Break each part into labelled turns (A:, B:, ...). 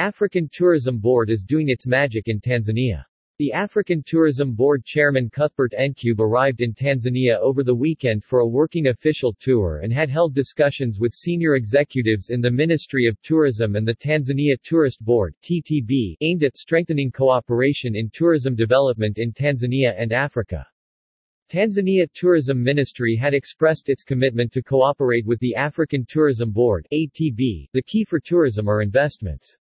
A: African Tourism Board is doing its magic in Tanzania. The African Tourism Board Chairman Cuthbert Ncube arrived in Tanzania over the weekend for a working official tour and had held discussions with senior executives in the Ministry of Tourism and the Tanzania Tourist Board TTB, aimed at strengthening cooperation in tourism development in Tanzania and Africa. Tanzania Tourism Ministry had expressed its commitment to cooperate with the African Tourism Board ATB. The key for tourism are investments.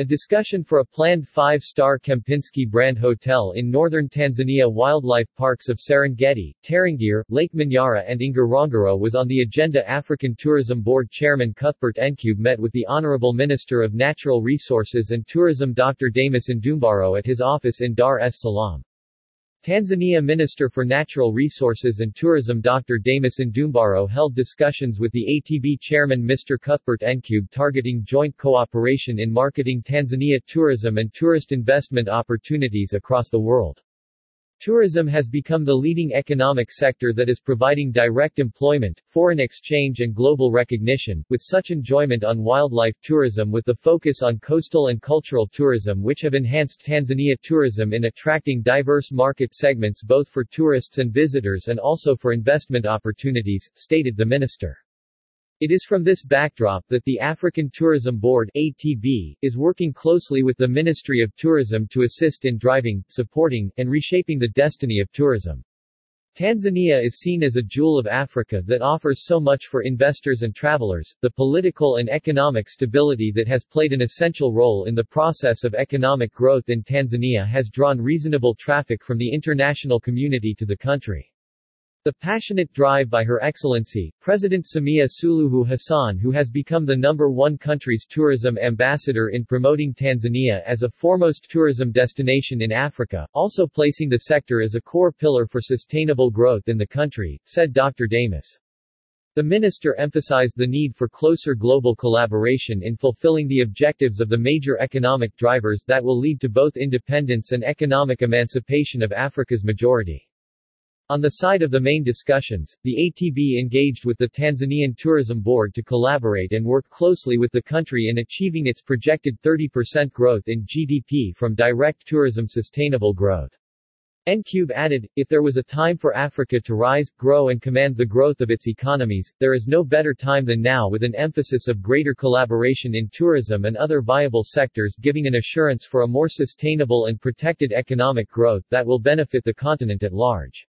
A: A discussion for a planned five-star Kempinski brand hotel in northern Tanzania wildlife parks of Serengeti, Tarangire, Lake Manyara and Ngorongoro was on the agenda African Tourism Board Chairman Cuthbert Ncube met with the Honorable Minister of Natural Resources and Tourism Dr. Damas Ndumbaro at his office in Dar es Salaam. Tanzania Minister for Natural Resources and Tourism Dr. Damas Ndumbaro held discussions with the ATB chairman Mr. Cuthbert Ncube targeting joint cooperation in marketing Tanzania tourism and tourist investment opportunities across the world. Tourism has become the leading economic sector that is providing direct employment, foreign exchange and global recognition, with such enjoyment on wildlife tourism with the focus on coastal and cultural tourism which have enhanced Tanzania tourism in attracting diverse market segments both for tourists and visitors and also for investment opportunities, stated the minister. It is from this backdrop that the African Tourism Board ATB, is working closely with the Ministry of Tourism to assist in driving, supporting, and reshaping the destiny of tourism. Tanzania is seen as a jewel of Africa that offers so much for investors and travelers, the political and economic stability that has played an essential role in the process of economic growth in Tanzania has drawn reasonable traffic from the international community to the country. The passionate drive by Her Excellency, President Samia Suluhu Hassan who has become the number one country's tourism ambassador in promoting Tanzania as a foremost tourism destination in Africa, also placing the sector as a core pillar for sustainable growth in the country, said Dr. Damas. The minister emphasized the need for closer global collaboration in fulfilling the objectives of the major economic drivers that will lead to both independence and economic emancipation of Africa's majority. On the side of the main discussions, the ATB engaged with the Tanzanian Tourism Board to collaborate and work closely with the country in achieving its projected 30% growth in GDP from direct tourism sustainable growth. Ncube added, if there was a time for Africa to rise, grow and command the growth of its economies, there is no better time than now with an emphasis of greater collaboration in tourism and other viable sectors giving an assurance for a more sustainable and protected economic growth that will benefit the continent at large.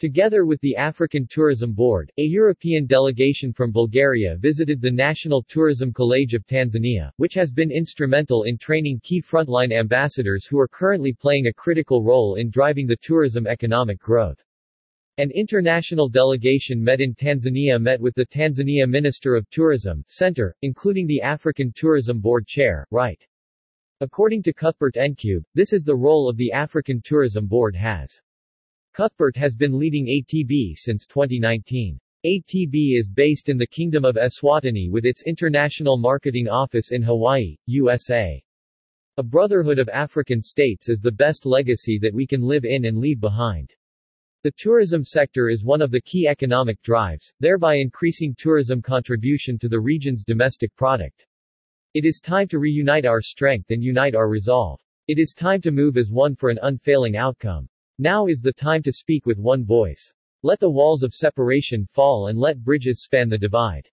A: Together with the African Tourism Board, a European delegation from Bulgaria visited the National Tourism College of Tanzania, which has been instrumental in training key frontline ambassadors who are currently playing a critical role in driving the tourism economic growth. An international delegation met in Tanzania met with the Tanzania Minister of Tourism, Center, including the African Tourism Board Chair, Right. According to Cuthbert Ncube, this is the role of the African Tourism Board has. Cuthbert has been leading ATB since 2019. ATB is based in the Kingdom of Eswatini with its international marketing office in Hawaii, USA. A brotherhood of African states is the best legacy that we can live in and leave behind. The tourism sector is one of the key economic drives, thereby increasing tourism contribution to the region's domestic product. It is time to reunite our strength and unite our resolve. It is time to move as one for an unfailing outcome. Now is the time to speak with one voice. Let the walls of separation fall and let bridges span the divide.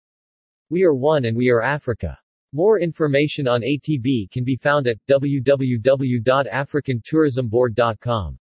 A: We are one and we are Africa. More information on ATB can be found at www.africantourismboard.com.